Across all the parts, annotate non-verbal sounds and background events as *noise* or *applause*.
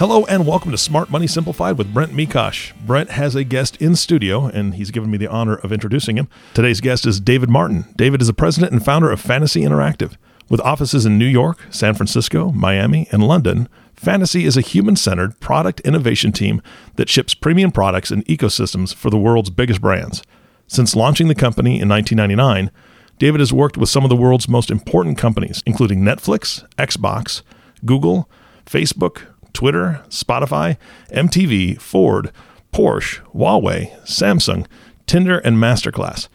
Hello and welcome to Smart Money Simplified with Brent Mekosh. Brent has a guest in studio and he's given me the honor of introducing him. Today's guest is David Martin. David is the president and founder of Fantasy Interactive. With offices in New York, San Francisco, Miami, and London, Fantasy is a human centered product innovation team that ships premium products and ecosystems for the world's biggest brands. Since launching the company in 1999, David has worked with some of the world's most important companies, including Netflix, Xbox, Google, Facebook, Twitter, Spotify, MTV, Ford, Porsche, Huawei, Samsung, Tinder, and Masterclass.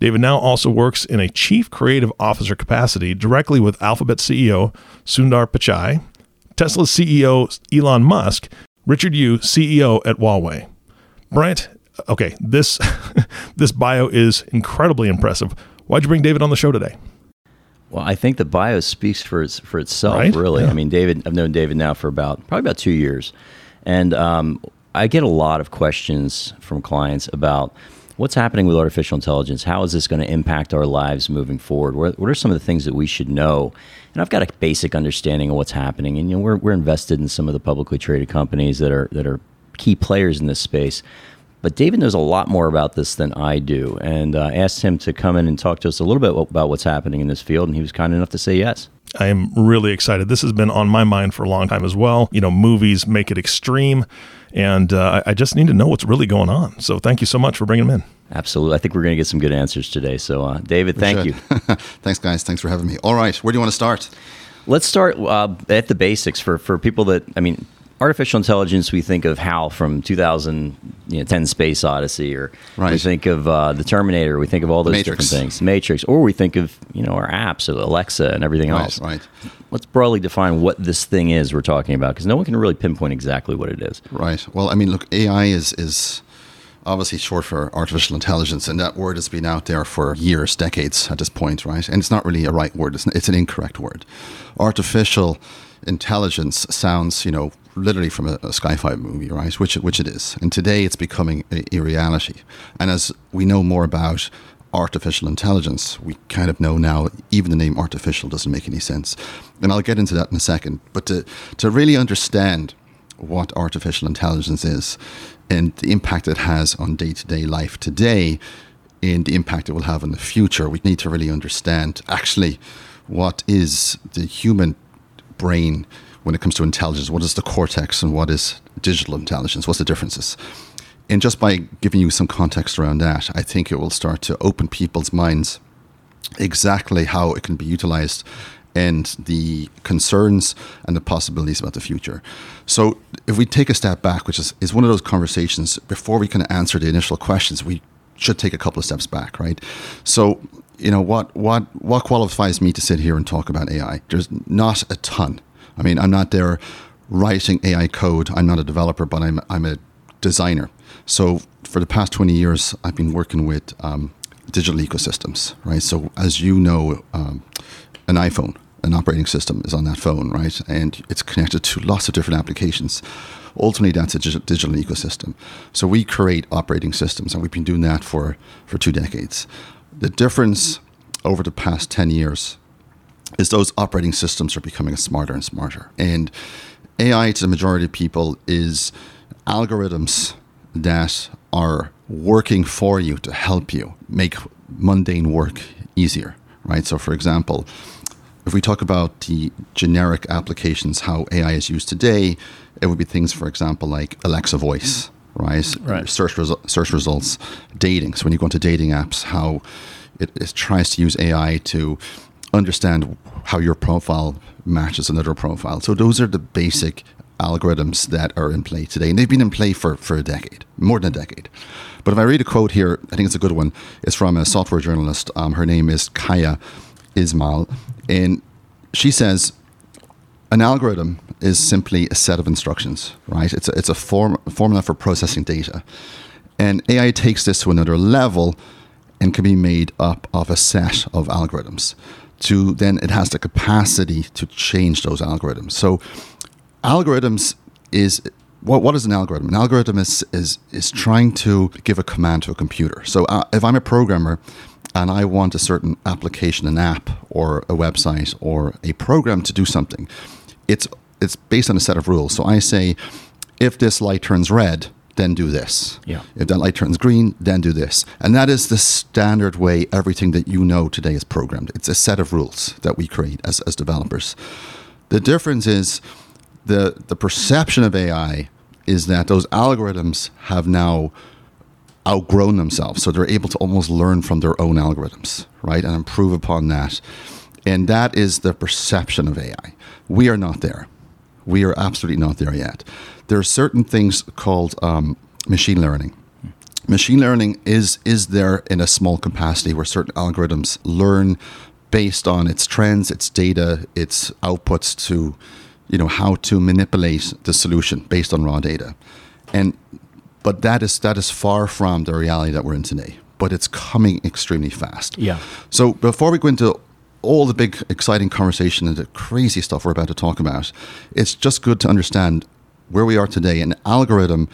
David now also works in a chief creative officer capacity directly with Alphabet CEO Sundar Pichai, Tesla CEO Elon Musk, Richard Yu, CEO at Huawei. Brent, okay, this *laughs* this bio is incredibly impressive. Why'd you bring David on the show today? Well, I think the bio speaks for its, for itself, Right? really. Yeah. I mean, David, I've known David now for about probably about two years, and um, I get a lot of questions from clients about what's happening with artificial intelligence. How is this going to impact our lives moving forward? What, what are some of the things that we should know? And I've got a basic understanding of what's happening, and you know, we're we're invested in some of the publicly traded companies that are that are key players in this space. But David knows a lot more about this than I do, and uh, asked him to come in and talk to us a little bit about what's happening in this field, and he was kind enough to say yes. I am really excited. This has been on my mind for a long time as well. You know, movies make it extreme, and uh, I I just need to know what's really going on. So thank you so much for bringing him in. Absolutely, I think we're going to get some good answers today. So, uh, David, thank Should. you. *laughs* Thanks, guys. Thanks for having me. All right, where do you want to start? Let's start uh, at the basics for for people that I mean. Artificial intelligence, we think of HAL from 2010 Space Odyssey, or we think of uh, the Terminator, we think of all those Matrix. different things, Matrix, or we think of you know our apps, Alexa and everything Right, else. right. Let's broadly define what this thing is we're talking about, because no one can really pinpoint exactly what it is. Right. Well, I mean, look, AI is is obviously short for artificial intelligence, and that word has been out there for years, decades at this point, right? And it's not really a right word; it's, it's an incorrect word. Artificial intelligence sounds, you know, literally from a, a sci-fi movie, right? Which which it is, and today it's becoming a, a reality. And as we know more about artificial intelligence, we kind of know now even the name artificial doesn't make any sense. And I'll get into that in a second. But to to really understand what artificial intelligence is and the impact it has on day to day life today and the impact it will have in the future. We need to really understand actually what is the human brain when it comes to intelligence. What is the cortex and what is digital intelligence? What's the differences? And just by giving you some context around that, I think it will start to open people's minds exactly how it can be utilized and the concerns and the possibilities about the future. So, if we take a step back, which is, is one of those conversations, before we can answer the initial questions, we should take a couple of steps back, right? So, you know, what, what, what qualifies me to sit here and talk about AI? There's not a ton. I mean, I'm not there writing AI code. I'm not a developer, but I'm, I'm a designer. So, for the past 20 years, I've been working with um, digital ecosystems, right? So, as you know, um, an iPhone, an operating system is on that phone, right? And it's connected to lots of different applications. Ultimately, that's a digital ecosystem. So we create operating systems, and we've been doing that for, for two decades. The difference over the past 10 years is those operating systems are becoming smarter and smarter. And AI to the majority of people is algorithms that are working for you to help you make mundane work easier, right? So, for example, if we talk about the generic applications, how AI is used today, it would be things, for example, like Alexa Voice, right? Right. Search, resu- search results, dating. So when you go into dating apps, how it, it tries to use AI to understand how your profile matches another profile. So those are the basic algorithms that are in play today. And they've been in play for, for a decade, more than a decade. But if I read a quote here, I think it's a good one. It's from a software journalist. Um, her name is Kaya Ismail. And she says, an algorithm is simply a set of instructions, right? It's a, it's a form, formula for processing data. And AI takes this to another level and can be made up of a set of algorithms. To then it has the capacity to change those algorithms. So algorithms is what, what is an algorithm? An algorithm is, is, is trying to give a command to a computer. So uh, if I'm a programmer and I want a certain application, an app, or a website, or a program to do something, it's, it's based on a set of rules. So I say, if this light turns red, then do this. Yeah. If that light turns green, then do this. And that is the standard way everything that you know today is programmed. It's a set of rules that we create as, as developers. The difference is the the perception of AI is that those algorithms have now outgrown themselves. So they're able to almost learn from their own algorithms, right? And improve upon that. And that is the perception of AI. We are not there. We are absolutely not there yet. There are certain things called um, machine learning. Machine learning is is there in a small capacity where certain algorithms learn based on its trends, its data, its outputs to, you know, how to manipulate the solution based on raw data. And but that is that is far from the reality that we're in today. But it's coming extremely fast. Yeah. So before we go into all the big exciting conversation and the crazy stuff we're about to talk about, it's just good to understand where we are today. An algorithm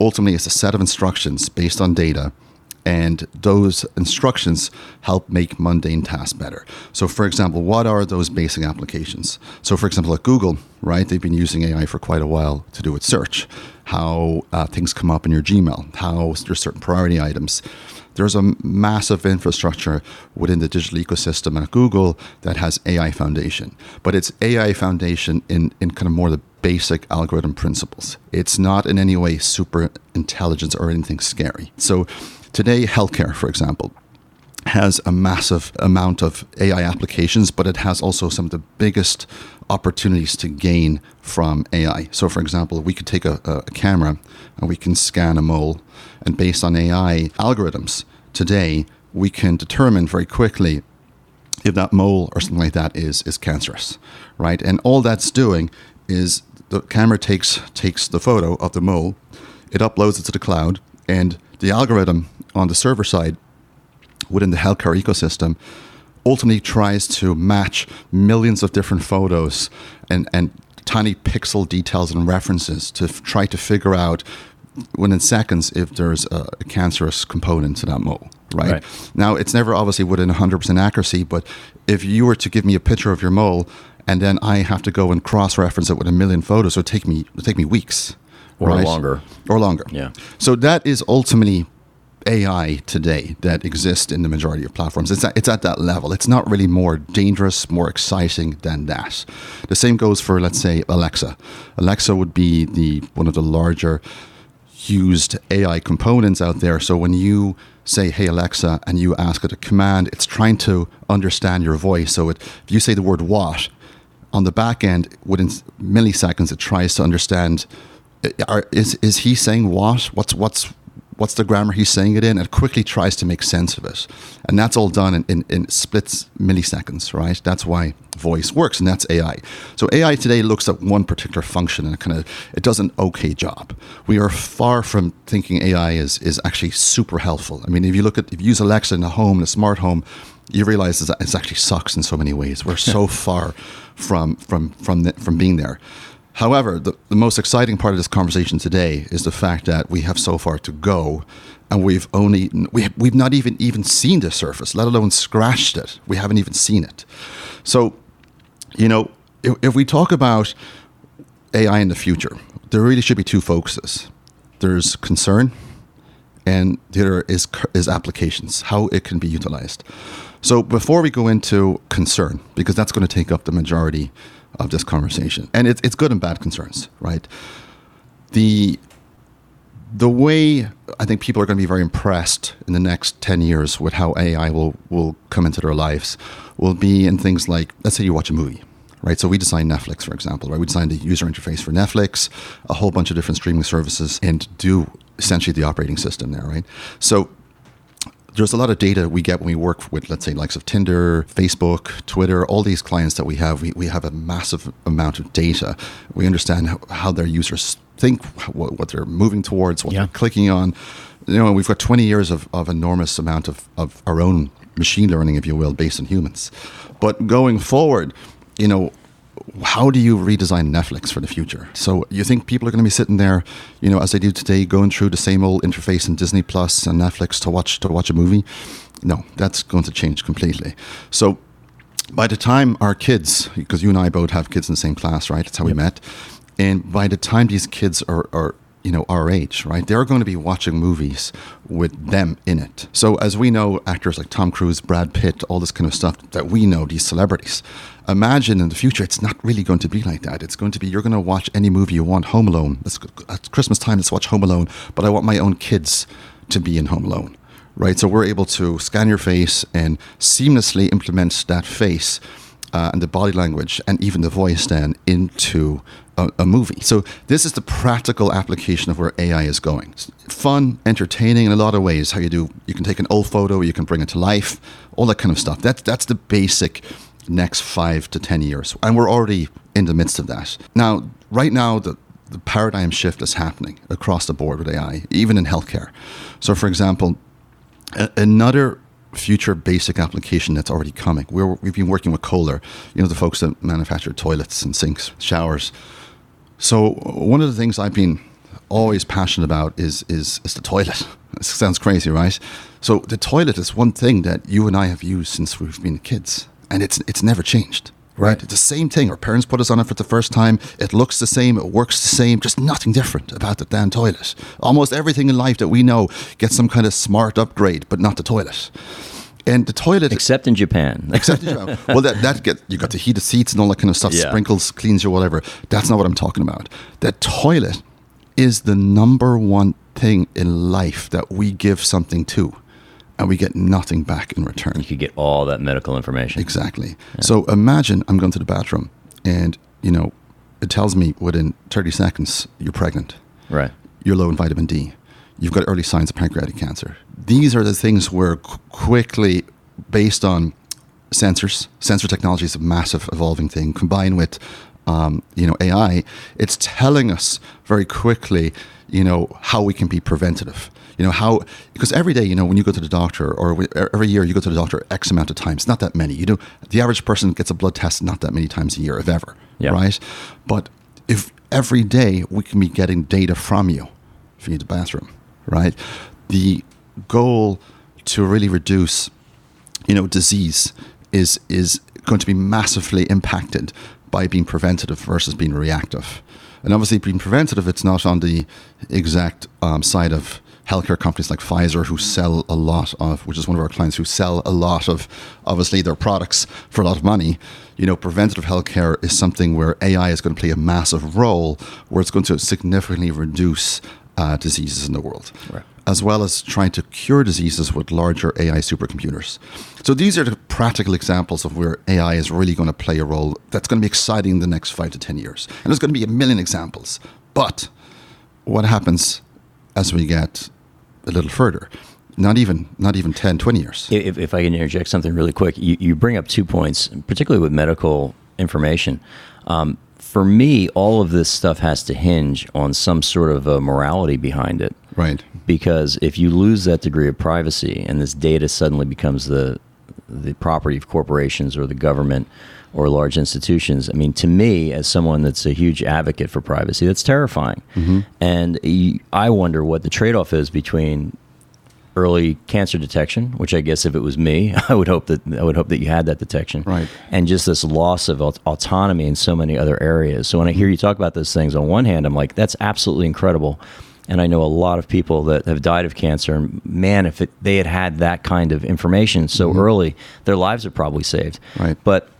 ultimately is a set of instructions based on data. And those instructions help make mundane tasks better. So, for example, what are those basic applications? So, for example, at Google, right, they've been using AI for quite a while to do with search, how uh, things come up in your Gmail, how there's certain priority items. There's a massive infrastructure within the digital ecosystem at Google that has AI foundation, but it's AI foundation in, in kind of more the basic algorithm principles. It's not in any way super intelligence or anything scary. So today, healthcare, for example, has a massive amount of AI applications, but it has also some of the biggest opportunities to gain from AI. So, for example, we could take a, a camera and we can scan a mole, and based on AI algorithms today, we can determine very quickly if that mole or something like that is is cancerous, right? And all that's doing is the camera takes takes the photo of the mole, it uploads it to the cloud, and the algorithm on the server side within the healthcare ecosystem ultimately tries to match millions of different photos and, and tiny pixel details and references to f- try to figure out within seconds if there's a, cancerous component to that mole. Right? Right. now, it's never obviously within 100% accuracy, but if you were to give me a picture of your mole and then I have to go and cross-reference it with a million photos, it would take me it would take me weeks, Or right? longer. or longer. Yeah. So that is ultimately AI today that exists in the majority of platforms. It's at, it's at that level. It's not really more dangerous, more exciting than that. The same goes for, let's say, Alexa. Alexa would be the one of the larger used AI components out there. So when you say, "Hey Alexa," and you ask it a command, it's trying to understand your voice. So it, if you say the word "what," on the back end, within milliseconds, it tries to understand. Are, is is he saying what? What's what's what's the grammar he's saying it in? and quickly tries to make sense of it, and that's all done in, in, in splits milliseconds, right? That's why voice works, and that's AI. So AI today looks at one particular function and it kind of it does an okay job. We are far from thinking AI is is actually super helpful. I mean, if you look at if you use Alexa in a home, in a smart home, you realize that it actually sucks in so many ways. We're *laughs* so far from from from the, from being there. However, the, the most exciting part of this conversation today is the fact that we have so far to go, and we've only we, we've not even even seen the surface, let alone scratched it. We haven't even seen it. So, you know, if, if we talk about AI in the future, there really should be two focuses. There's concern, and the other is is applications, how it can be utilized. So before we go into concern, because that's going to take up the majority of this conversation, and it's it's good and bad concerns, right? The the way I think people are going to be very impressed in the next 10 years with how AI will, will come into their lives will be in things like, let's say you watch a movie, right? So we designed Netflix, for example, right? We designed the user interface for Netflix, a whole bunch of different streaming services, and do essentially the operating system there, right? So there's a lot of data we get when we work with, let's say, likes of Tinder, Facebook, Twitter, all these clients that we have. We, we have a massive amount of data. We understand how, how their users think, what, what, they're moving towards, what yeah. they're clicking on. You know, we've got 20 years of, of enormous amount of, of our own machine learning, if you will, based on humans. But going forward, you know, how do you redesign Netflix for the future? So you think people are going to be sitting there, you know, as they do today, going through the same old interface in Disney Plus and Netflix to watch to watch a movie? No, that's going to change completely. So by the time our kids, because you and I both have kids in the same class, right? That's how yep. we met. And by the time these kids are, are you know our age right? They're going to be watching movies with them in it. So as we know actors like tom cruise brad pitt all this kind of stuff that we know these celebrities imagine in the future it's not really going to be like that. It's going to be you're going to watch any movie you want home alone. It's, at christmas time let's watch home alone but i want my own kids to be in home alone right? So we're able to scan your face and seamlessly implement that face uh, and the body language and even the voice then into a, a, movie. So this is the practical application of where AI is going. It's fun, entertaining in a lot of ways. How you do, you can take an old photo, you can bring it to life, all that kind of stuff. That's that's the basic next five to ten years, and we're already in the midst of that. Now, right now, the the paradigm shift is happening across the board with AI, even in healthcare. So, for example, a, another future basic application that's already coming. we have been working with Kohler, you know, the folks that manufacture toilets and sinks, showers. So one of the things I've been always passionate about is is is the toilet. *laughs* It sounds crazy, right? So the toilet is one thing that you and I have used since we've been kids, and it's it's never changed. Right. It's the same thing. Our parents put us on it for the first time. It looks the same. It works the same. Just nothing different about the damn toilet. Almost everything in life that we know gets some kind of smart upgrade, but not the toilet. And the toilet, except in Japan, *laughs* except in Japan. Well, that that get you got the heated seats and all that kind of stuff. Yeah. Sprinkles, cleans you, whatever. That's not what I'm talking about. The toilet is the number one thing in life that we give something to, and we get nothing back in return. You could get all that medical information. Exactly. Yeah. So imagine I'm going to the bathroom, and you know, it tells me within 30 seconds you're pregnant. Right. You're low in vitamin D you've got early signs of pancreatic cancer. These are the things where qu- quickly, based on sensors, sensor technology is a massive evolving thing, combined with um, you know AI, it's telling us very quickly, you know, how we can be preventative. You know how because every day, you know, when you go to the doctor, or every year you go to the doctor X amount of times, not that many. You know, the average person gets a blood test not that many times a year, if ever, yeah. right? But if every day we can be getting data from you, if you need the bathroom, right? The goal to really reduce, you know, disease is is going to be massively impacted by being preventative versus being reactive. And obviously, being preventative, it's not on the exact um, side of healthcare companies like Pfizer who sell a lot of, which is one of our clients who sell a lot of, obviously their products for a lot of money. You know, preventative healthcare is something where AI is going to play a massive role, where it's going to significantly reduce uh, diseases in the world, right. as well as trying to cure diseases with larger AI supercomputers. So these are the practical examples of where AI is really going to play a role that's going to be exciting in the next five to 10 years. And there's going to be a million examples. But what happens as we get a little further? Not even, not even 10, 20 years. If, if I can interject something really quick, you, you bring up two points, particularly with medical information. Um, for me, all of this stuff has to hinge on some sort of a morality behind it. Right. Because if you lose that degree of privacy and this data suddenly becomes the the property of corporations or the government or large institutions, I mean, to me, as someone that's a huge advocate for privacy, that's terrifying. Mm-hmm. And I wonder what the trade off is between early cancer detection, which I guess if it was me, *laughs* I would hope that I would hope that you had that detection. Right. And just this loss of autonomy in so many other areas. So when I hear you talk about those things, on one hand, I'm like, that's absolutely incredible. And I know a lot of people that have died of cancer. And man, if it, they had had that kind of information so mm-hmm. early, their lives are probably saved. Right. But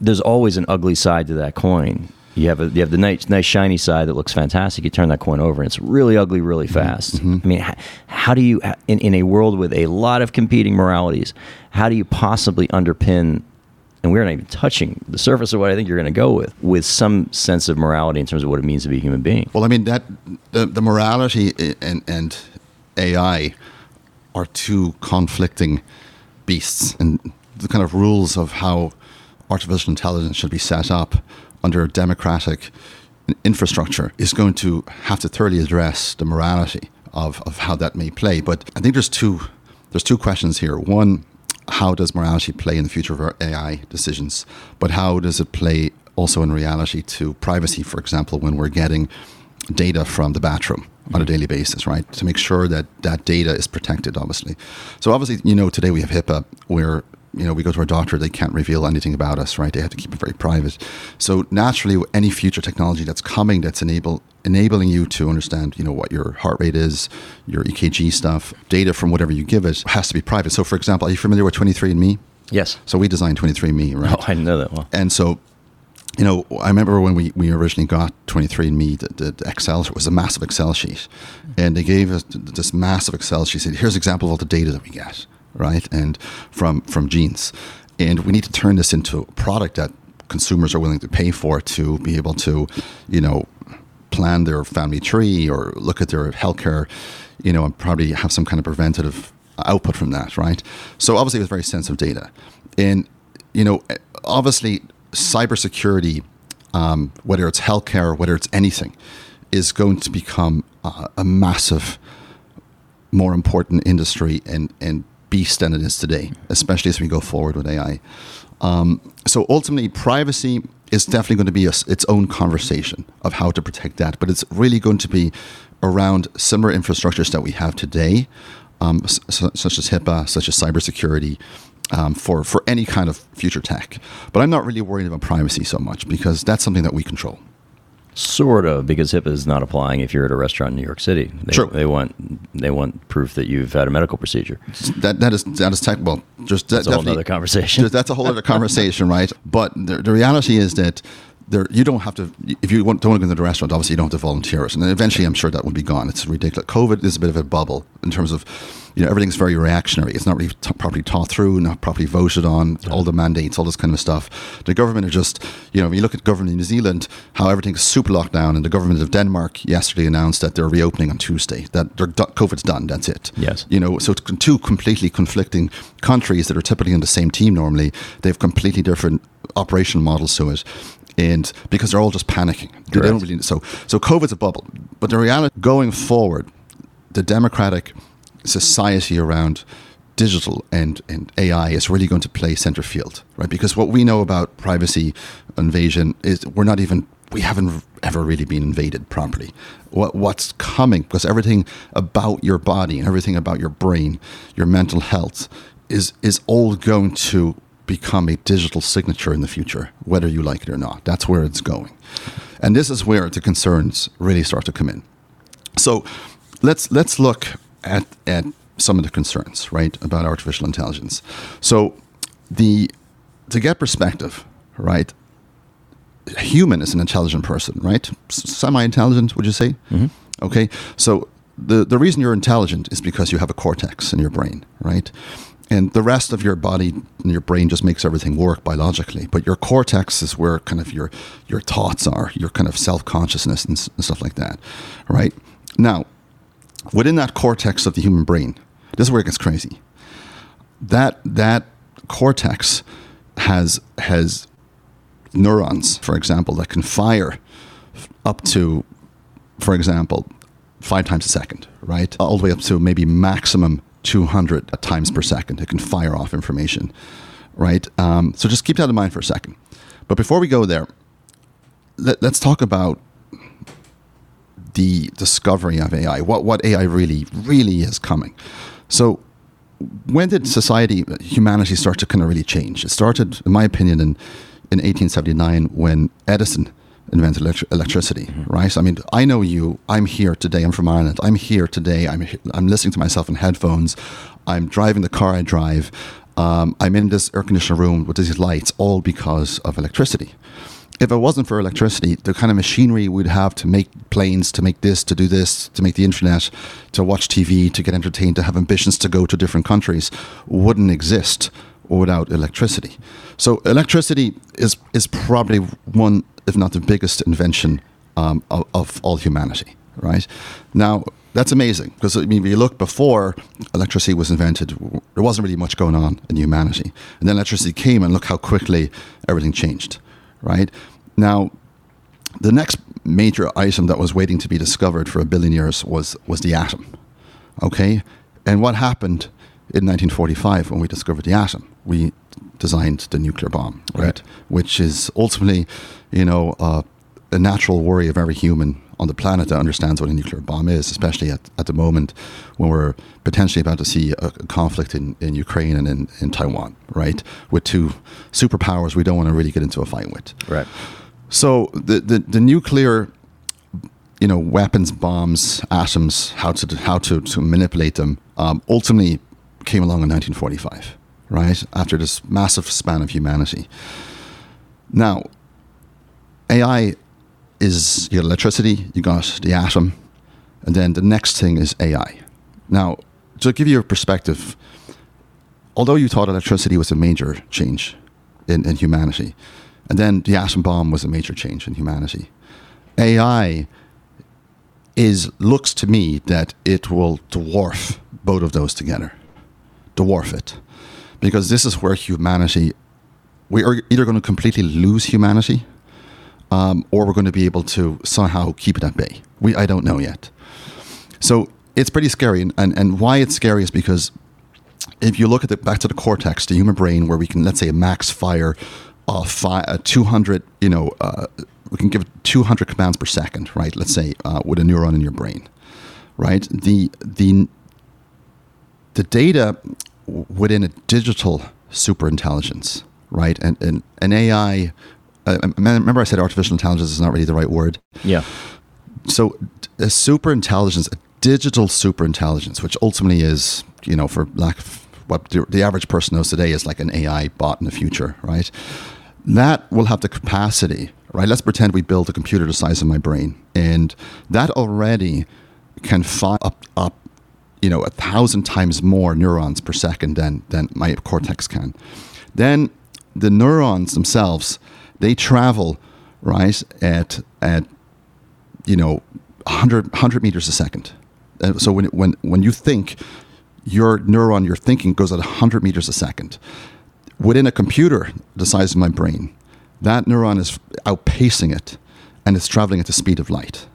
there's always an ugly side to that coin. You have a, you have the nice nice shiny side that looks fantastic. You turn that coin over, and it's really ugly, really mm-hmm. fast. Mm-hmm. I mean, how, how, do you in in a world with a lot of competing moralities, how do you possibly underpin? And we're not even touching the surface of what I think you're going to go with, with some sense of morality in terms of what it means to be a human being. Well, I mean that the, the morality and and AI are two conflicting beasts, and the kind of rules of how artificial intelligence should be set up under a democratic infrastructure is going to have to thoroughly address the morality of, of how that may play. But I think there's two there's two questions here. One, how does morality play in the future of our AI decisions? But how does it play also in reality to privacy, for example, when we're getting data from the bathroom on a mm-hmm. daily basis, right? To make sure that that data is protected, obviously. So obviously, you know, today we have HIPAA where you know, we go to our doctor, they can't reveal anything about us, right? They have to keep it very private. So naturally, any future technology that's coming that's enable enabling you to understand, you know, what your heart rate is, your EKG stuff, data from whatever you give it has to be private. So, for example, are you familiar with 23andMe? Yes. So we designed 23andMe, right? Oh, I know that well. And so you know, I remember when we, we originally got 23andMe, the, the, the Excel it was a massive Excel sheet. And they gave us this massive Excel sheet. Said, here's an example of all the data that we get, right? And from, from genes. And we need to turn this into a product that consumers are willing to pay for to be able to, you know, plan their family tree or look at their healthcare, you know, and probably have some kind of preventative output from that, right? So obviously it was very sensitive data. And, you know, obviously cybersecurity, um, whether it's healthcare, whether it's anything, is going to become uh, a massive, more important industry and, and beast than it is today, especially as we go forward with AI. Um, so ultimately, privacy is definitely going to be a, its own conversation of how to protect that, but it's really going to be around similar infrastructures that we have today, um, such as HIPAA, such as cybersecurity, um, for for any kind of future tech. But I'm not really worried about privacy so much because that's something that we control. Sort of, because HIPAA is not applying if you're at a restaurant in New York City. They, True. They want they want proof that you've had a medical procedure. That that is that is tech. Well, just that's a whole other conversation. Just, that's a whole other *laughs* conversation, right? But the, the reality is that there, you don't have to. If you want, don't want to go to the restaurant, obviously you don't have to volunteer it, and eventually I'm sure that will be gone. It's ridiculous. COVID is a bit of a bubble in terms of, you know, everything's very reactionary. It's not really t- properly thought through, not properly voted on. Yeah. All the mandates, all this kind of stuff. The government are just, you know, when you look at government in New Zealand, how everything's super locked down, and the government of Denmark yesterday announced that they're reopening on Tuesday. That their COVID's done. That's it. Yes. You know, so two completely conflicting countries that are typically on the same team normally. They have completely different operational models to it and because they're all just panicking. They don't really so so COVID's a bubble, but the reality going forward, the democratic society around digital and, and AI is really going to play center field, right? Because what we know about privacy invasion is we're not even we haven't ever really been invaded properly. What what's coming? Because everything about your body and everything about your brain, your mental health, is is all going to become a digital signature in the future, whether you like it or not. That's where it's going. And this is where the concerns really start to come in. So let's let's look at at some of the concerns, right, about artificial intelligence. So the to get perspective, right? A human is an intelligent person, right? Semi-intelligent, would you say? Mm-hmm. Okay. So the the reason you're intelligent is because you have a cortex in your brain, right? And the rest of your body and your brain just makes everything work biologically. But your cortex is where kind of your your thoughts are your kind of self-consciousness and, and, stuff like that right? Now within that cortex of the human brain this is where it gets crazy. That that cortex has has neurons for example that can fire up to for example five times a second right? All the way up to maybe maximum 200 times per second. It can fire off information, right? Um, so just keep that in mind for a second. But before we go there, let, us talk about the discovery of AI. What what AI really really is coming. So when did society, humanity, start to kind of really change? It started, in my opinion, in in 1879 when Edison invented electri- electricity, mm-hmm. right? I mean, I know you. I'm here today. I'm from Ireland. I'm here today. I'm I'm listening to myself in headphones. I'm driving the car I drive. Um, I'm in this air conditioned room with these lights, all because of electricity. If it wasn't for electricity, the kind of machinery we'd have to make planes, to make this, to do this, to make the internet, to watch TV, to get entertained, to have ambitions to go to different countries, wouldn't exist without electricity. So electricity is is probably one if not the biggest invention um, of, of, all humanity, right? Now, that's amazing because I mean, if you look before electricity was invented, there wasn't really much going on in humanity, and then electricity came, and look how quickly everything changed. Right now, the next major item that was waiting to be discovered for a billion years was was the atom. Okay, and what happened in 1945 when we discovered the atom? We designed the nuclear bomb, right? right. Which is ultimately, you know, uh, a natural worry of every human on the planet that understands what a nuclear bomb is, especially at, at the moment when we're potentially about to see a, conflict in, in Ukraine and in, in Taiwan, right? With two superpowers we don't want to really get into a fight with. Right. So the, the, the nuclear you know, weapons, bombs, atoms, how to how to, to manipulate them, um, ultimately came along in 1945, right? After this massive span of humanity. Now, AI is you got electricity, you got the atom, and then the next thing is AI. Now, to give you a perspective, although you thought electricity was a major change in, in humanity, and then the atom bomb was a major change in humanity, AI is looks to me that it will dwarf both of those together, dwarf it, because this is where humanity we are either going to completely lose humanity um, or we're going to be able to somehow keep it at bay. We, I don't know yet. So it's pretty scary. And, and, and why it's scary is because if you look at the back to the cortex, the human brain, where we can, let's say, max fire uh, fi- uh, 200, you know, uh, we can give 200 commands per second, right? Let's say uh, with a neuron in your brain, right? The, the, the data within a digital superintelligence, right? And, and an AI uh, remember I said artificial intelligence is not really the right word. Yeah. So a super intelligence, a digital super intelligence, which ultimately is, you know, for lack of what the average person knows today is like an AI bot in the future, right? That will have the capacity, right? Let's pretend we build a computer the size of my brain, and that already can fire up, up, you know, a thousand times more neurons per second than than my cortex can. Then the neurons themselves they travel right at at you know 100, 100 meters a second. And so when when when you think, your neuron, your thinking goes at 100 meters a second. Within a computer the size of my brain, that neuron is outpacing it and it's traveling at the speed of light,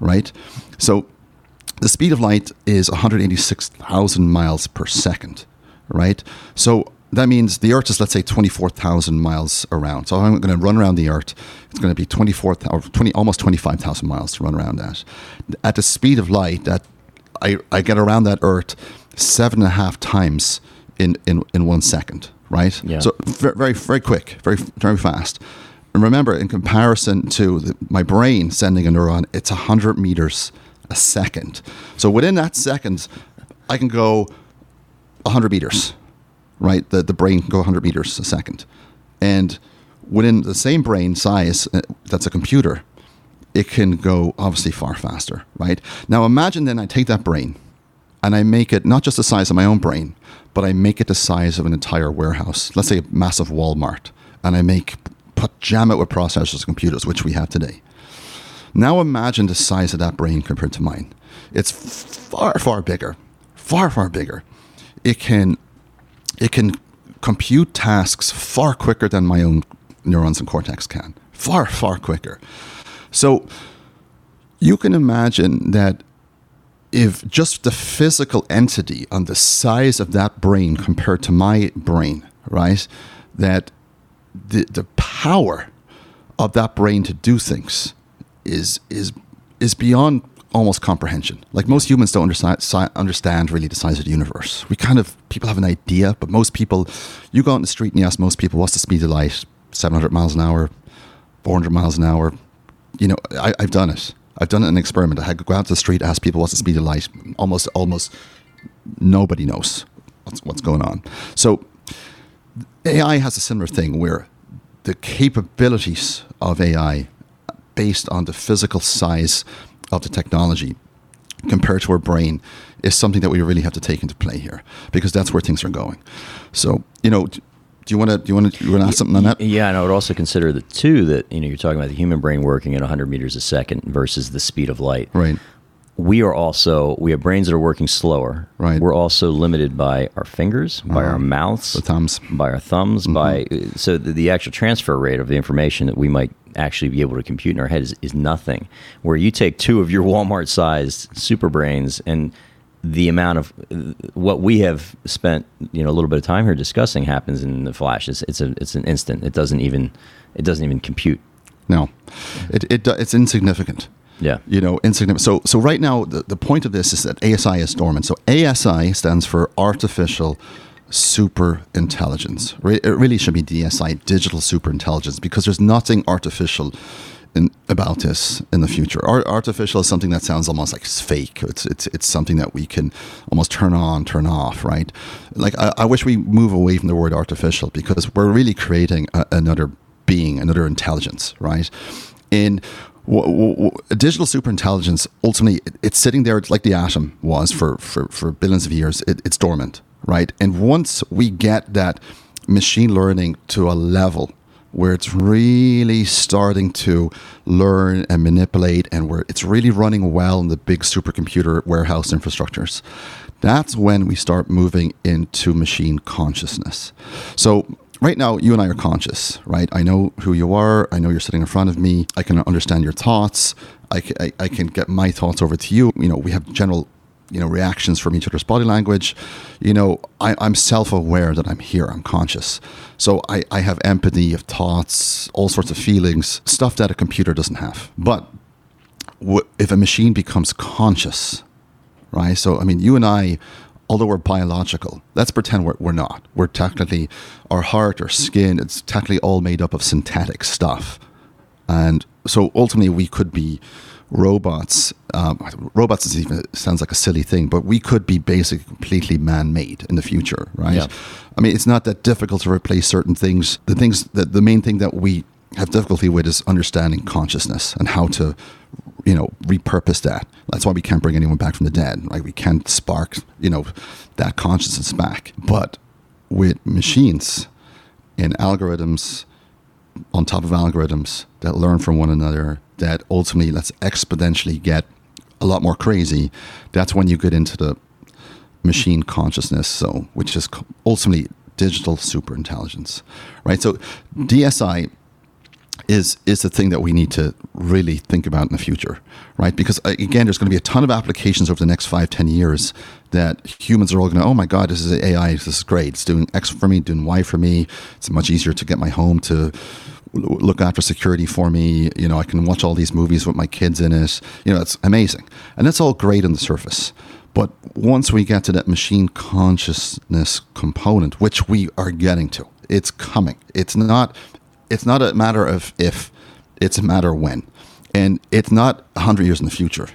right? So the speed of light is 186,000 miles per second, right? So that means the Earth is, let's say, 24,000 miles around. So I'm going to run around the Earth. It's going to be 24, or 20, almost 25,000 miles to run around that. At the speed of light, that I, I get around that Earth seven and a half times in, in, in one second, right? Yeah. So very, very quick, very, very fast. And remember, in comparison to the, my brain sending a neuron, it's 100 meters a second. So within that second, I can go 100 meters right? The, the brain can go 100 meters a second. And within the same brain size uh, that's a computer, it can go obviously far faster, right? Now imagine then I take that brain and I make it not just the size of my own brain, but I make it the size of an entire warehouse. Let's say a massive Walmart, and I make put jam it with processors and computers, which we have today. Now imagine the size of that brain compared to mine. It's far, far bigger, far, far bigger. It can it can compute tasks far quicker than my own neurons and cortex can. Far, far quicker. So you can imagine that if just the physical entity on the size of that brain compared to my brain, right, that the, the power of that brain to do things is is is beyond almost comprehension. Like most humans don't understand, understand really the size of the universe. We kind of, people have an idea, but most people, you go out in the street and you ask most people, what's the speed of light? 700 miles an hour, 400 miles an hour. You know, I, have done it. I've done it in an experiment. I had to go out to the street, ask people what's the speed of light. Almost, almost nobody knows what's, what's going on. So AI has a similar thing where the capabilities of AI based on the physical size of the technology compared to our brain is something that we really have to take into play here because that's where things are going. So, you know, do you want to do you want to you want to ask something on that? Yeah, and I would also consider the two that you know you're talking about the human brain working at 100 meters a second versus the speed of light. Right. We are also we have brains that are working slower. Right. We're also limited by our fingers, by uh-huh. our mouths, The thumbs. by our thumbs, mm-hmm. by so the, the actual transfer rate of the information that we might actually be able to compute in our head is, is nothing. Where you take two of your *laughs* Walmart sized super brains and the amount of what we have spent, you know, a little bit of time here discussing happens in the flash. It's, it's a it's an instant. It doesn't even it doesn't even compute. No, it, it it's insignificant. Yeah. You know, insignificant. So so right now the, the point of this is that ASI is dormant. So ASI stands for artificial super intelligence. It really should be DSI, digital super intelligence, because there's nothing artificial in, about this in the future. Ar- artificial is something that sounds almost like it's fake. It's it's it's something that we can almost turn on, turn off, right? Like I, I wish we move away from the word artificial because we're really creating a, another being, another intelligence, right? In w- w- digital superintelligence, ultimately, it, it's sitting there like the atom was for, for, for billions of years. It, it's dormant, right? And once we get that machine learning to a level where it's really starting to learn and manipulate and where it's really running well in the big supercomputer warehouse infrastructures, that's when we start moving into machine consciousness. So right now you and I are conscious, right? I know who you are. I know you're sitting in front of me. I can understand your thoughts. I I, I can get my thoughts over to you. You know, we have general, you know, reactions from each other's body language. You know, I, I'm self-aware that I'm here. I'm conscious. So I, I have empathy of thoughts, all sorts of feelings, stuff that a computer doesn't have. But w- if a machine becomes conscious, right? So, I mean, you and I, although we're biological, let's pretend we're, we're not. We're technically, our heart, our skin, it's technically all made up of synthetic stuff. And so ultimately, we could be robots. Um, robots is even sounds like a silly thing, but we could be basically completely man-made in the future, right? Yeah. I mean, it's not that difficult to replace certain things. The things that the main thing that we have difficulty with is understanding consciousness and how to, you know, repurpose that. That's why we can't bring anyone back from the dead. Right? We can't spark, you know, that consciousness back. But with machines and algorithms on top of algorithms that learn from one another, that ultimately let's exponentially get a lot more crazy. That's when you get into the machine consciousness, so which is ultimately digital superintelligence, right? So DSI is is the thing that we need to really think about in the future, right? Because uh, again, there's going to be a ton of applications over the next five, ten years that humans are all going to, oh my god, this is AI, this is great. It's doing X for me, doing Y for me. It's much easier to get my home to look after security for me. You know, I can watch all these movies with my kids in it. You know, it's amazing, and that's all great on the surface. But once we get to that machine consciousness component, which we are getting to, it's coming. It's not. It's not a matter of if. It's a matter of when, and it's not hundred years in the future.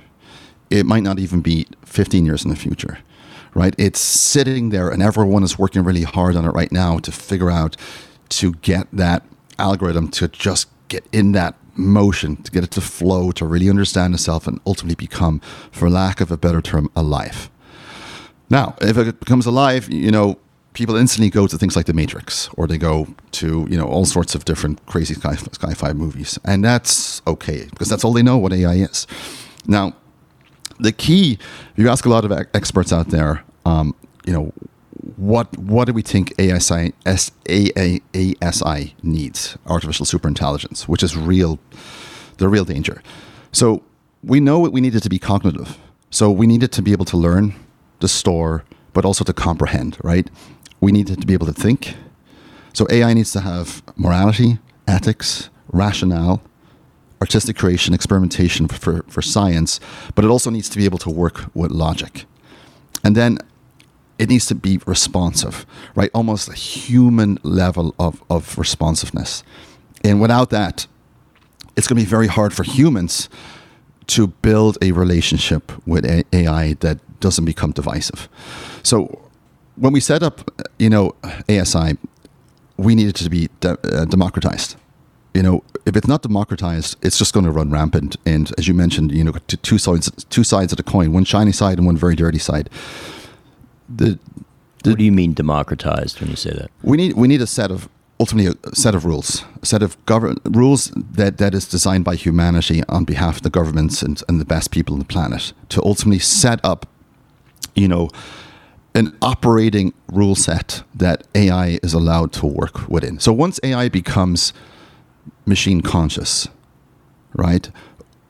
It might not even be fifteen years in the future, right? It's sitting there, and everyone is working really hard on it right now to figure out to get that algorithm to just get in that motion, to get it to flow, to really understand itself, and ultimately become, for lack of a better term, alive. Now, if it becomes alive, you know, people instantly go to things like The Matrix, or they go to you know all sorts of different crazy sci- sci-fi movies, and that's okay because that's all they know what AI is. Now, the key, you ask a lot of experts out there, um, you know, what what do we think ASI, S, AA, ASI needs? Artificial superintelligence, which is real, the real danger. So we know it, we need it to be cognitive. So we need it to be able to learn, to store, but also to comprehend, right? We need to be able to think. So AI needs to have morality, ethics, rationale, artistic creation, experimentation for, for science, but it also needs to be able to work with logic. And then it needs to be responsive, right? Almost a human level of, of responsiveness. And without that, it's going to be very hard for humans to build a relationship with AI that doesn't become divisive. So when we set up, you know, ASI, we need it to be de- uh, democratized. You know, if it's not democratized, it's just going to run rampant. And as you mentioned, you know, two sides, two sides of the coin, one shiny side and one very dirty side. The, the what do you mean democratized when you say that? we need we need a set of ultimately a set of rules, a set of govern rules that, that is designed by humanity on behalf of the governments and, and the best people on the planet to ultimately set up, you know, an operating rule set that AI is allowed to work within. So once AI becomes machine conscious, right,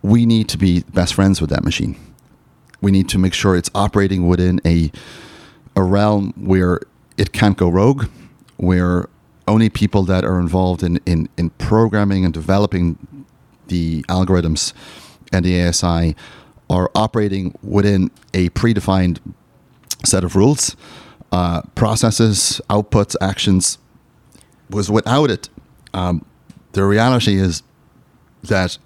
we need to be best friends with that machine. We need to make sure it's operating within a a realm where it can't go rogue, where only people that are involved in, in, in programming and developing the algorithms and the ASI are operating within a predefined set of rules, uh, processes, outputs, actions. Was without it, um, the reality is that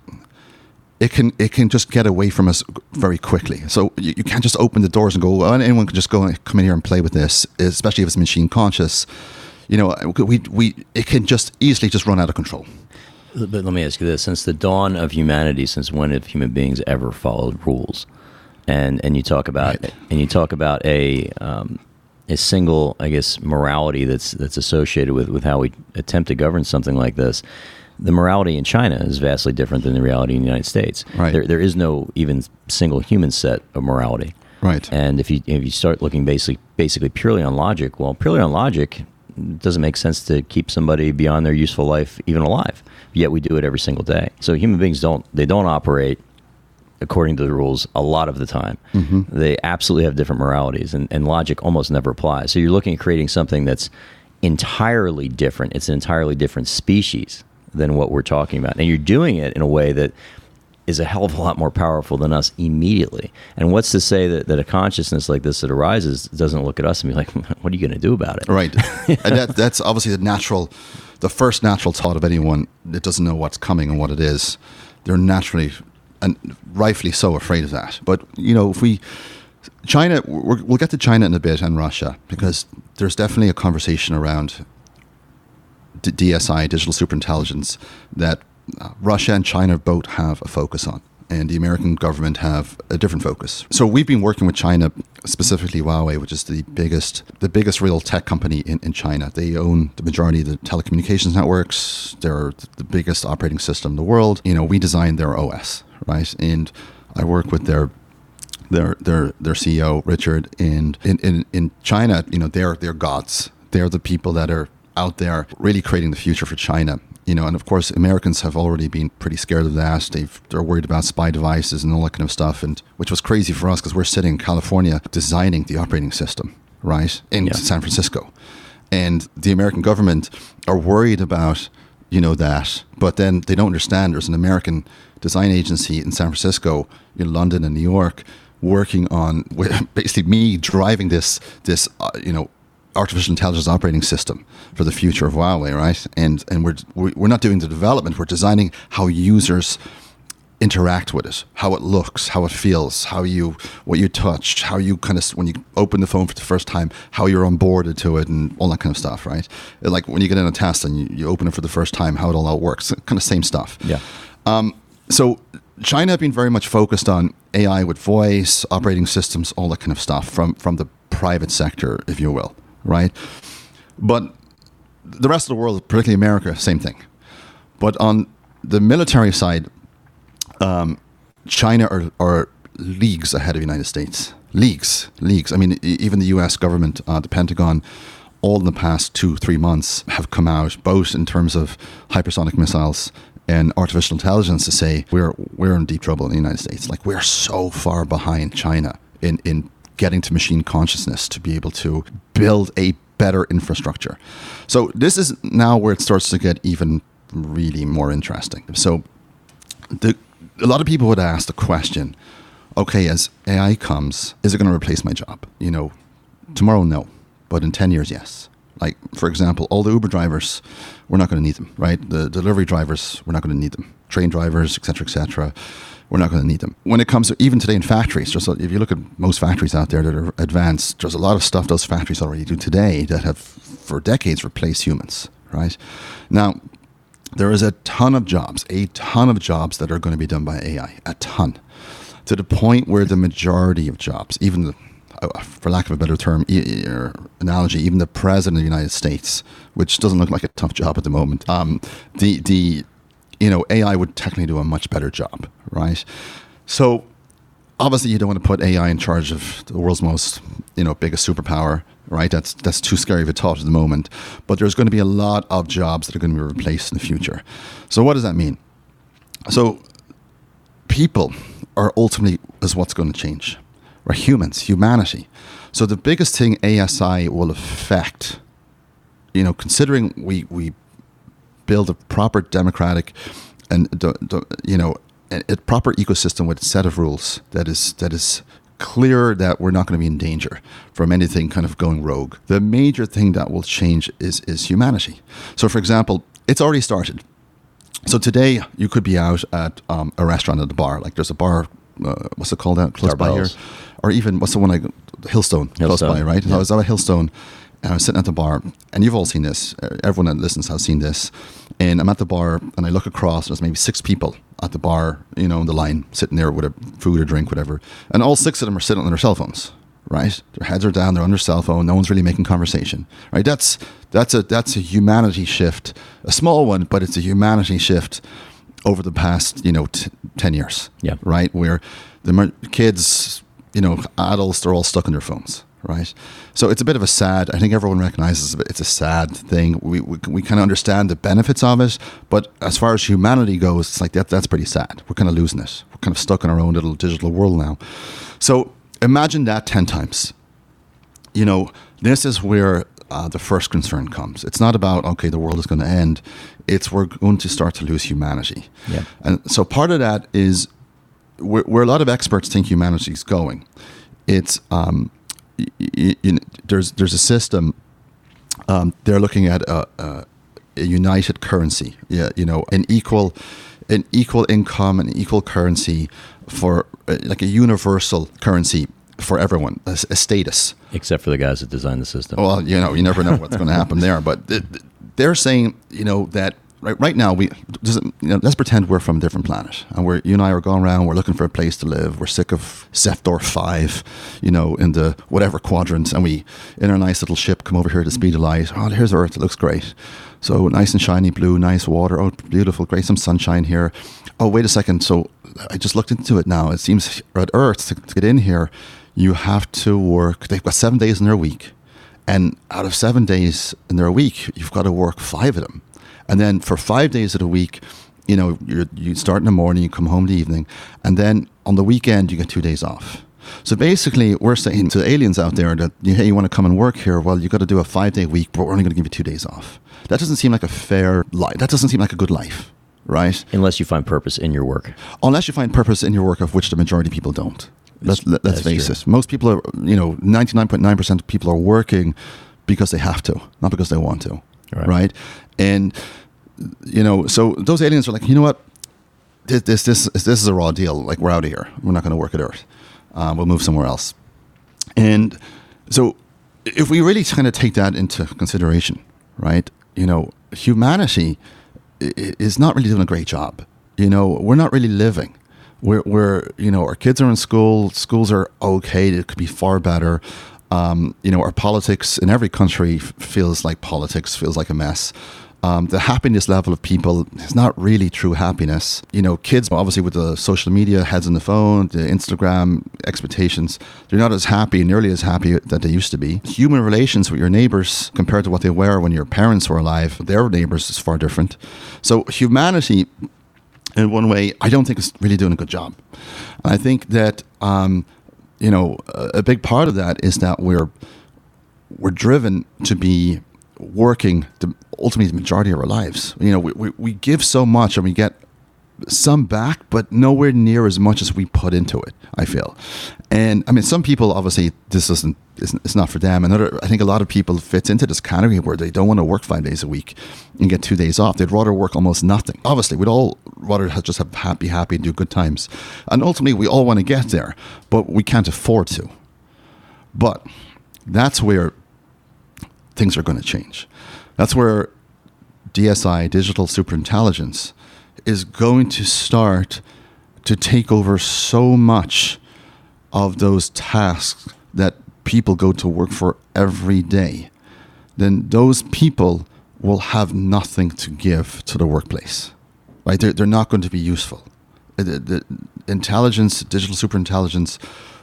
it can it can just get away from us very quickly. So you, you can't just open the doors and go. Well, anyone can just go and come in here and play with this, especially if it's machine conscious. You know, we we it can just easily just run out of control. But let me ask you this: Since the dawn of humanity, since when have human beings ever followed rules? And and you talk about right. and you talk about a um, a single, I guess, morality that's that's associated with with how we attempt to govern something like this. The morality in China is vastly different than the reality in the United States. Right. There, there is no even single human set of morality. Right. And if you if you start looking basically basically purely on logic, well, purely on logic, it doesn't make sense to keep somebody beyond their useful life even alive. Yet we do it every single day. So human beings don't they don't operate according to the rules a lot of the time. Mm-hmm. They absolutely have different moralities, and, and logic almost never applies. So you're looking at creating something that's entirely different. It's an entirely different species than what we're talking about. And you're doing it in a way that is a hell of a lot more powerful than us immediately. And what's to say that, that a consciousness like this that arises doesn't look at us and be like, *laughs* what are you going to do about it? Right. *laughs* and that, that's obviously the natural, the first natural thought of anyone that doesn't know what's coming and what it is. They're naturally and rightfully so afraid of that. But you know, if we China, we will get to China in a bit and Russia because there's definitely a conversation around DSI, digital superintelligence, that uh, Russia and China both have a focus on and the American government have a different focus. So we've been working with China, specifically Huawei, which is the biggest, the biggest real tech company in, in China. They own the majority of the telecommunications networks. They're the biggest operating system in the world. You know, we designed their OS, right? And I work with their their their their CEO Richard and in, in, in China, you know, they're they're gods. They're the people that are out there really creating the future for China you know, and of course, Americans have already been pretty scared of that. They've they're worried about spy devices and all that kind of stuff, and which was crazy for us because we're sitting in California designing the operating system, right, in yeah. San Francisco, and the American government are worried about you know that, but then they don't understand. There's an American design agency in San Francisco, in London, and New York working on *laughs* basically me driving this this uh, you know artificial intelligence operating system for the future of Huawei, right? And and we're we're not doing the development; we're designing how users interact with it, how it looks, how it feels, how you what you touch, how you kind of when you open the phone for the first time, how you're onboarded to it, and all that kind of stuff, right? Like when you get in a test and you, you open it for the first time, how it all works, kind of same stuff. Yeah. Um, so China have been very much focused on AI with voice, operating systems, all that kind of stuff from from the private sector, if you will right? But the rest of the world, particularly America, same thing. But on the military side, um, China are, are, leagues ahead of the United States. Leagues, leagues. I mean, even the U.S. government, uh, the Pentagon, all in the past two, three months have come out, both in terms of hypersonic missiles and artificial intelligence, to say we're we're in deep trouble in the United States. Like we're so far behind China in in getting to machine consciousness to be able to build a better infrastructure. So this is now where it starts to get even really more interesting. So the, a lot of people would ask the question, okay, as AI comes, is it going to replace my job? You know, tomorrow, no, but in 10 years, yes. Like, for example, all the Uber drivers, we're not going to need them, right? The delivery drivers, we're not going to need them. Train drivers, et cetera, et cetera we're not going to need them. When it comes to even today in factories, just if you look at most factories out there that are advanced, there's a lot of stuff those factories already do today that have for decades replaced humans, right? Now, there is a ton of jobs, a ton of jobs that are going to be done by AI, a ton, to the point where the majority of jobs, even the uh, for lack of a better term or analogy, even the president of the United States, which doesn't look like a tough job at the moment, um, the the you know AI would technically do a much better job, right? So obviously you don't want to put AI in charge of the world's most you know biggest superpower, right? That's that's too scary of a thought at the moment. But there's going to be a lot of jobs that are going to be replaced in the future. So what does that mean? So people are ultimately is what's going to change. We're humans, humanity. So the biggest thing ASI will affect, you know, considering we we build a proper democratic and you know a, proper ecosystem with a set of rules that is that is clear that we're not going to be in danger from anything kind of going rogue. The major thing that will change is is humanity. So, for example, it's already started. So today you could be out at um, a restaurant at a bar, like there's a bar, uh, what's it called out close by here, or even what's the one I Hillstone, Hillstone. close by, right? Yeah. So I was at a Hillstone and I was sitting at the bar, and you've all seen this. Uh, everyone that listens has seen this. And I'm at the bar, and I look across. There's maybe six people at the bar, you know, in the line, sitting there with a food or drink, whatever. And all six of them are sitting on their cell phones, right? Their heads are down. They're on their cell phone. No one's really making conversation, right? That's that's a that's a humanity shift, a small one, but it's a humanity shift over the past, you know, t- ten years. Yeah. Right, where the kids, you know, adults, they're all stuck on their phones right? So it's a bit of a sad. I think everyone recognizes it's a sad thing. We we, we kind of understand the benefits of it, but as far as humanity goes, it's like that. That's pretty sad. We're kind of losing it. We're kind of stuck in our own little digital world now. So imagine that ten times. You know, this is where uh, the first concern comes. It's not about okay, the world is going to end. It's we're going to start to lose humanity. Yeah. And so part of that is where, where a lot of experts think humanity is going. It's um, there's there's a system. Um, they're looking at a, a, a, united currency. Yeah, you know, an equal an equal income, an equal currency for uh, like a universal currency for everyone, a, a, status. Except for the guys that designed the system. Well, you know, you never know what's going to happen there, but they're saying, you know, that right, right now we you know, let's pretend we're from a different planet and we're you and I are going around. We're looking for a place to live. We're sick of Sector Five, you know, in the whatever quadrant, and we in our nice little ship come over here to the speed of light. Oh, here's Earth. It looks great. So nice and shiny blue, nice water. Oh, beautiful, great. Some sunshine here. Oh, wait a second. So I just looked into it now. It seems at Earth to, to get in here, you have to work. They've got seven days in their week. And out of seven days in their week, you've got to work five of them. And then for five days of the week, you know, you start in the morning, you come home in the evening, and then on the weekend you get two days off. So basically, we're saying to aliens out there that hey, you want to come and work here? Well, you got to do a five day week, but we're only going to give you two days off. That doesn't seem like a fair life. That doesn't seem like a good life, right? Unless you find purpose in your work. Unless you find purpose in your work, of which the majority of people don't. Let's, let, us face true. it. Most people are, you know, ninety nine point nine percent of people are working because they have to, not because they want to, right? right? And you know, so those aliens are like, you know what, this this this, this is a raw deal. Like we're out of here. We're not going to work at Earth. Uh, we'll move somewhere else. And so, if we really kind of take that into consideration, right? You know, humanity is not really doing a great job. You know, we're not really living. We're, we're you know, our kids are in school. Schools are okay. It could be far better. Um, you know, our politics in every country feels like politics, feels like a mess. Um, the happiness level of people is not really true happiness. You know, kids, obviously, with the social media, heads on the phone, the Instagram expectations, they're not as happy, nearly as happy that they used to be. Human relations with your neighbors compared to what they were when your parents were alive, their neighbors is far different. So, humanity, in one way, I don't think is really doing a good job. And I think that, um, you know, a, big part of that is that we're we're driven to be working the, ultimately the majority of our lives. You know, we, we, we give so much and we get some back, but nowhere near as much as we put into it. I feel, and I mean, some people obviously this isn't it's not for them. Another, I think a lot of people fits into this category where they don't want to work five days a week and get two days off. They'd rather work almost nothing. Obviously, we'd all rather just have happy, happy, and do good times, and ultimately we all want to get there, but we can't afford to. But that's where things are going to change. That's where DSI, digital superintelligence, is going to start to take over so much of those tasks that people go to work for every day, then those people will have nothing to give to the workplace. Right? They're, they're not going to be useful. Uh, the, the intelligence, digital superintelligence,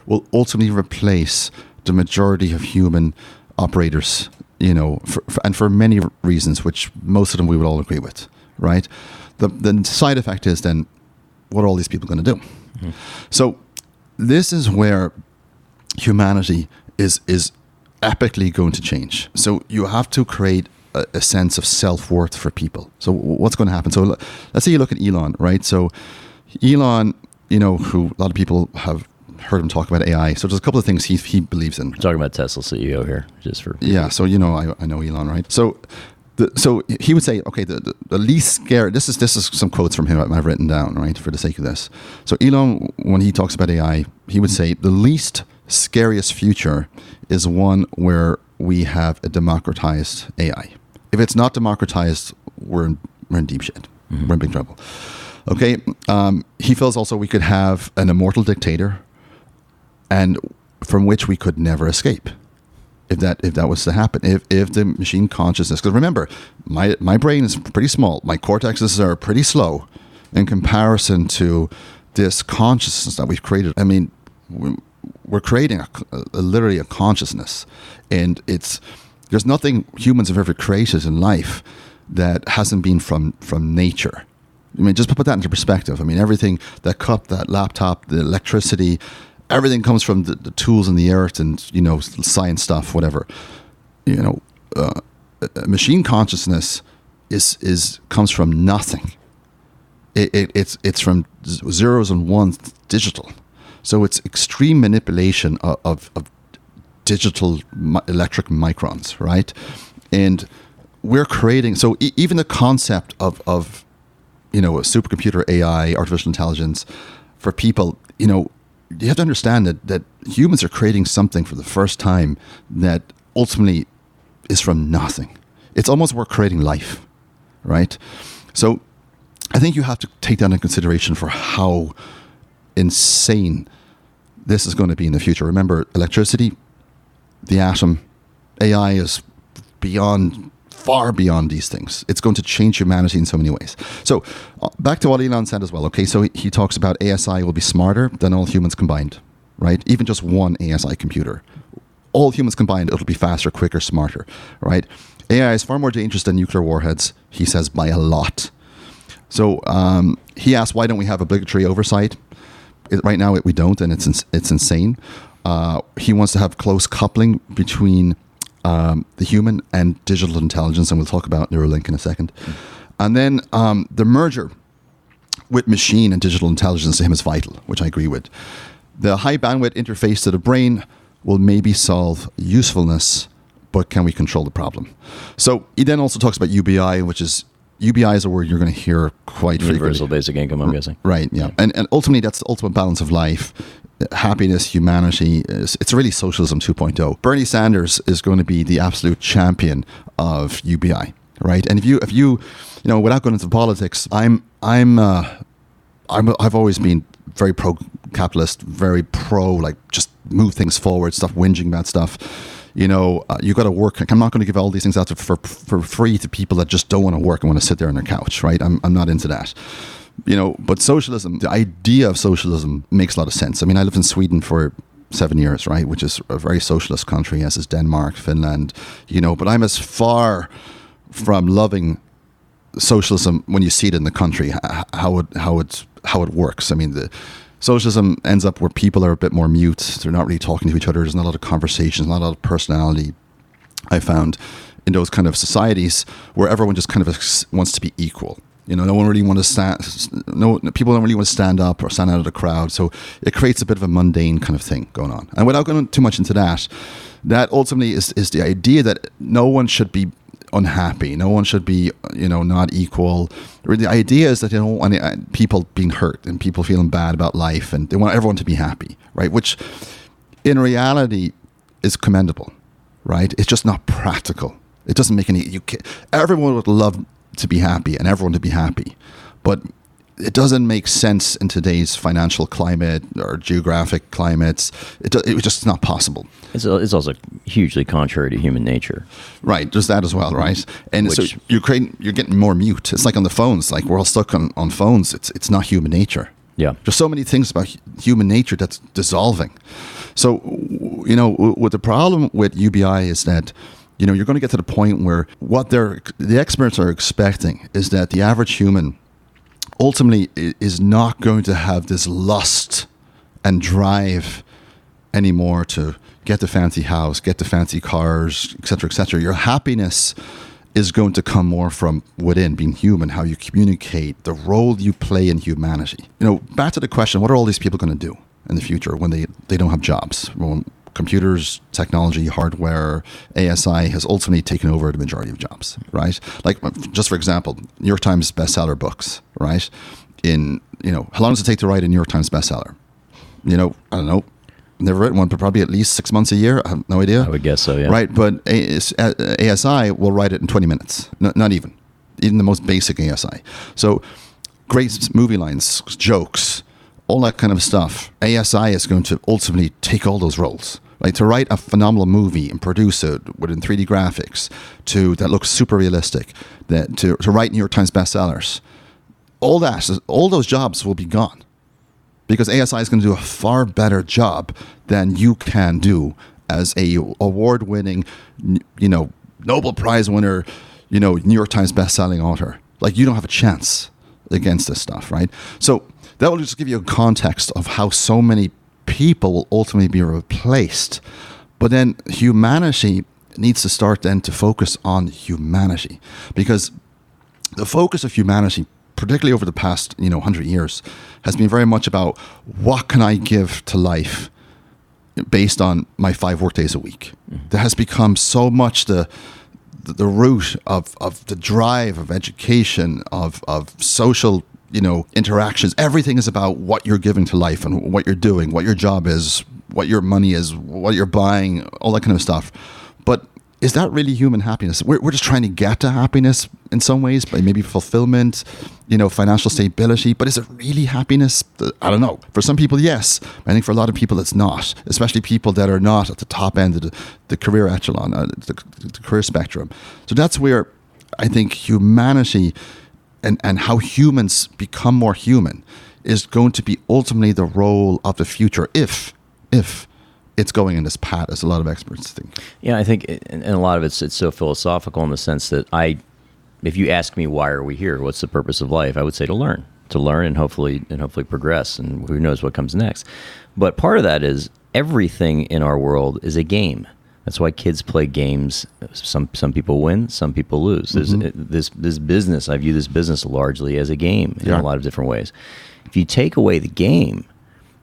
will ultimately replace the majority of human operators. You know, for, for, and for many reasons, which most of them we would all agree with. Right? The the side effect is then, what are all these people going to do? Mm-hmm. So, this is where humanity is is epically going to change. So you have to create a, a sense of self worth for people. So what's going to happen? So let's say you look at Elon, right? So Elon, you know, who a lot of people have heard him talk about AI. So there's a couple of things he he believes in. We're talking about Tesla CEO here, just for yeah. So you know, I, I know Elon, right? So. The, so he would say, okay, the, the, the, least scary. This is this is some quotes from him I've written down, right, for the sake of this. So Elon, when he talks about AI, he would say the least scariest future is one where we have a democratized AI. If it's not democratized, we're in, we're in deep shit. Mm-hmm. We're in big trouble. Okay. Um, he feels also we could have an immortal dictator, and from which we could never escape. If that if that was to happen, if if the machine consciousness, because remember, my my brain is pretty small. My cortexes are pretty slow in comparison to this consciousness that we've created. I mean, we're creating a, a, literally a consciousness, and it's there's nothing humans have ever created in life that hasn't been from from nature. I mean, just put that into perspective. I mean, everything that cup, that laptop, the electricity, everything comes from the, the tools in the earth and you know science stuff, whatever. You know, uh, machine consciousness is is comes from nothing. It, it, it's it's from zeros and ones, digital. So it's extreme manipulation of, of, of digital electric microns, right? And we're creating, so e- even the concept of, of, you know, a supercomputer AI, artificial intelligence, for people, you know, you have to understand that, that humans are creating something for the first time that ultimately is from nothing. It's almost we're creating life, right? So I think you have to take that into consideration for how insane this is going to be in the future. Remember, electricity, the atom, AI is beyond, far beyond these things. It's going to change humanity in so many ways. So, uh, back to what Elon said as well. Okay, so he, he talks about ASI will be smarter than all humans combined, right? Even just one ASI computer. All humans combined, it'll be faster, quicker, smarter, right? AI is far more dangerous than nuclear warheads, he says, by a lot. So um, he asked, why don't we have obligatory oversight? It, right now, it, we don't, and it's it's insane. Uh, he wants to have close coupling between um, the human and digital intelligence, and we'll talk about Neuralink in a 2nd mm. And then um, the merger with machine and digital intelligence to him is vital, which I agree with. The high bandwidth interface to the brain will maybe solve usefulness, but can we control the problem? So he then also talks about UBI, which is UBI is a word you're going to hear quite Universal frequently. basic income, I'm guessing. Right, yeah. yeah. And, and ultimately, that's the ultimate balance of life. Happiness, humanity, it's really socialism 2.0. Bernie Sanders is going to be the absolute champion of UBI, right? And if you, if you, you know, without going into politics, I'm, I'm, uh, I'm, I've always been very pro capitalist, very pro, like just move things forward, stop whinging about stuff you know, uh, you got to work. I'm not going to give all these things out to, for for free to people that just don't want to work and want to sit there on their couch, right? I'm I'm not into that. You know, but socialism, the idea of socialism makes a lot of sense. I mean, I lived in Sweden for seven years, right, which is a very socialist country, as is Denmark, Finland, you know. But I'm as far from loving socialism when you see it in the country, how it how it how it works. I mean, the socialism ends up where people are a bit more mute. They're not really talking to each other. There's not a lot of conversations, not a lot of personality. I found in those kind of societies where everyone just kind of wants to be equal. You know, no one really wants to stand. No, people don't really want to stand up or stand out of the crowd. So it creates a bit of a mundane kind of thing going on. And without going too much into that, that ultimately is is the idea that no one should be unhappy. No one should be, you know, not equal. The idea is that they don't want uh, people being hurt and people feeling bad about life, and they want everyone to be happy, right? Which, in reality, is commendable, right? It's just not practical. It doesn't make any. You can, everyone would love to be happy and everyone to be happy, but it doesn't make sense in today's financial climate or geographic climates. It, do, it just not possible. It's, it's also hugely contrary to human nature. Right, there's that as well, right? And Which, so you're creating, you're getting more mute. It's like on the phones, like we're all stuck on, on phones. It's it's not human nature. Yeah, there's so many things about human nature that's dissolving. So, you know, what the problem with UBI is that you know you're going to get to the point where what they're the experts are expecting is that the average human ultimately is not going to have this lust and drive anymore to get the fancy house, get the fancy cars, etc., etc. Your happiness is going to come more from within, being human, how you communicate, the role you play in humanity. You know, back to the question: What are all these people going to do in the future when they they don't have jobs? Computers, technology, hardware, ASI has ultimately taken over the majority of jobs, right? Like, just for example, New York Times bestseller books, right? In, you know, how long does it take to write a New York Times bestseller? You know, I don't know. Never written one, but probably at least six months a year. I have no idea. I would guess so, yeah. Right, but ASI will write it in 20 minutes, not even. Even the most basic ASI. So, great movie lines, jokes, all that kind of stuff. ASI is going to ultimately take all those roles. Like to write a phenomenal movie and produce it within 3D graphics, to that looks super realistic, that to, to write New York Times bestsellers, all that, all those jobs will be gone because ASI is going to do a far better job than you can do as a award-winning, you know, Nobel Prize winner, you know, New York Times best-selling author. Like you don't have a chance against this stuff, right? So that will just give you a context of how so many people will ultimately be replaced. But then humanity needs to start then to focus on humanity because the focus of humanity particularly over the past you know 100 years has been very much about what can i give to life based on my five work days a week mm-hmm. that has become so much the the root of, of the drive of education of, of social you know interactions. Everything is about what you're giving to life and what you're doing what your job is what your money is what you're buying all that kind of stuff. But is that really human happiness? We're, we're just trying to get to happiness in some ways by maybe fulfillment you know financial stability but is it really happiness? I don't know. For some people yes. I think for a lot of people it's not especially people that are not at the top end of the, the career echelon uh, the, the career spectrum. So that's where i think humanity and, and how humans become more human is going to be ultimately the role of the future if if it's going in this path as a lot of experts think. Yeah i think and a lot of it's it's so philosophical in the sense that i if you ask me why are we here? What's the purpose of life? I would say to learn to learn and hopefully and hopefully progress and who knows what comes next. But part of that is everything in our world is a game that's why kids play games. Some some people win, some people lose. Mm-hmm. this this business. I view this business largely as a game in yeah. a lot of different ways. If you take away the game,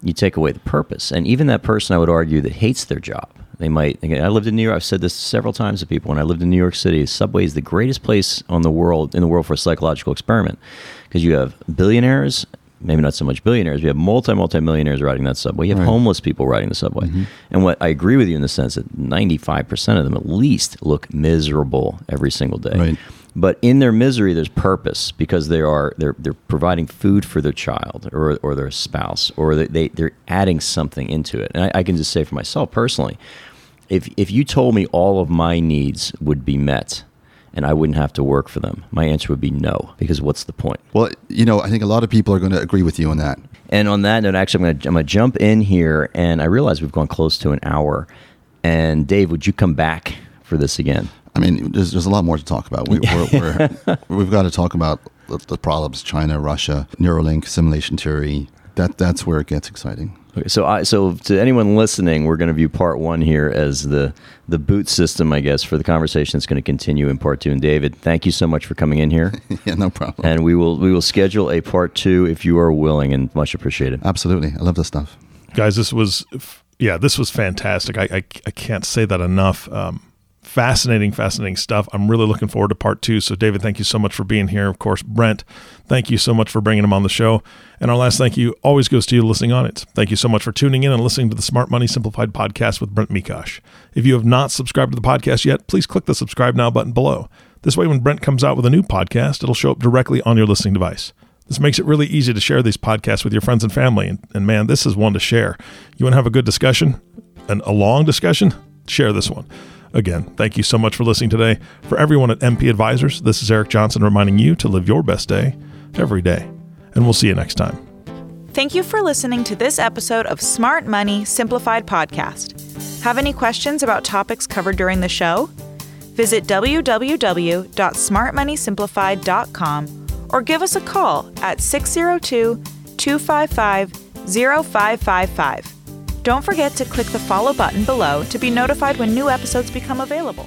you take away the purpose. And even that person, I would argue, that hates their job, they might. I lived in New York. I've said this several times to people. When I lived in New York City, Subway is the greatest place on the world in the world for a psychological experiment because you have billionaires maybe not so much billionaires. We have multi multi millionaires riding that subway. You have right. homeless people riding the subway. Mm-hmm. And what I agree with you in the sense that ninety five percent of them at least look miserable every single day. Right. But in their misery, there's purpose because they are they're they're providing food for their child or or their spouse or they, they they're adding something into it. And I, I can just say for myself personally, if if you told me all of my needs would be met and I wouldn't have to work for them? My answer would be no, because what's the point? Well, you know, I think a lot of people are going to agree with you on that. And on that note, actually, I'm going to jump in here, and I realize we've gone close to an hour. And Dave, would you come back for this again? I mean, there's, there's a lot more to talk about. We, have got to talk about the, the problems China, Russia, Neuralink, simulation theory. That, that's where it gets exciting. Okay, so I so to anyone listening, we're going to view part one here as the the boot system, I guess, for the conversation that's going to continue in part two. And David, thank you so much for coming in here. *laughs* yeah, no problem. And we will we will schedule a part two if you are willing, and much appreciated. Absolutely, I love this stuff, guys. This was yeah, this was fantastic. I I, I can't say that enough. Um, fascinating, fascinating stuff. I'm really looking forward to part two. So, David, thank you so much for being here. Of course, Brent, thank you so much for bringing him on the show. And our last thank you always goes to you, listening on it. Thank you so much for tuning in and listening to the Smart Money Simplified podcast with Brent Mekosh. If you have not subscribed to the podcast yet, please click the subscribe now button below. This way, when Brent comes out with a new podcast, it'll show up directly on your listening device. This makes it really easy to share these podcasts with your friends and family. And, and man, this is one to share. You want to have a good discussion, and a long discussion? Share this one. Again, thank you so much for listening today. For everyone at MP Advisors, this is Eric Johnson reminding you to live your best day every day. And we'll see you next time. Thank you for listening to this episode of Smart Money Simplified Podcast. Have any questions about topics covered during the show? Visit www.smartmoneysimplified.com or give us a call at 602 255 0555. Don't forget to click the follow button below to be notified when new episodes become available.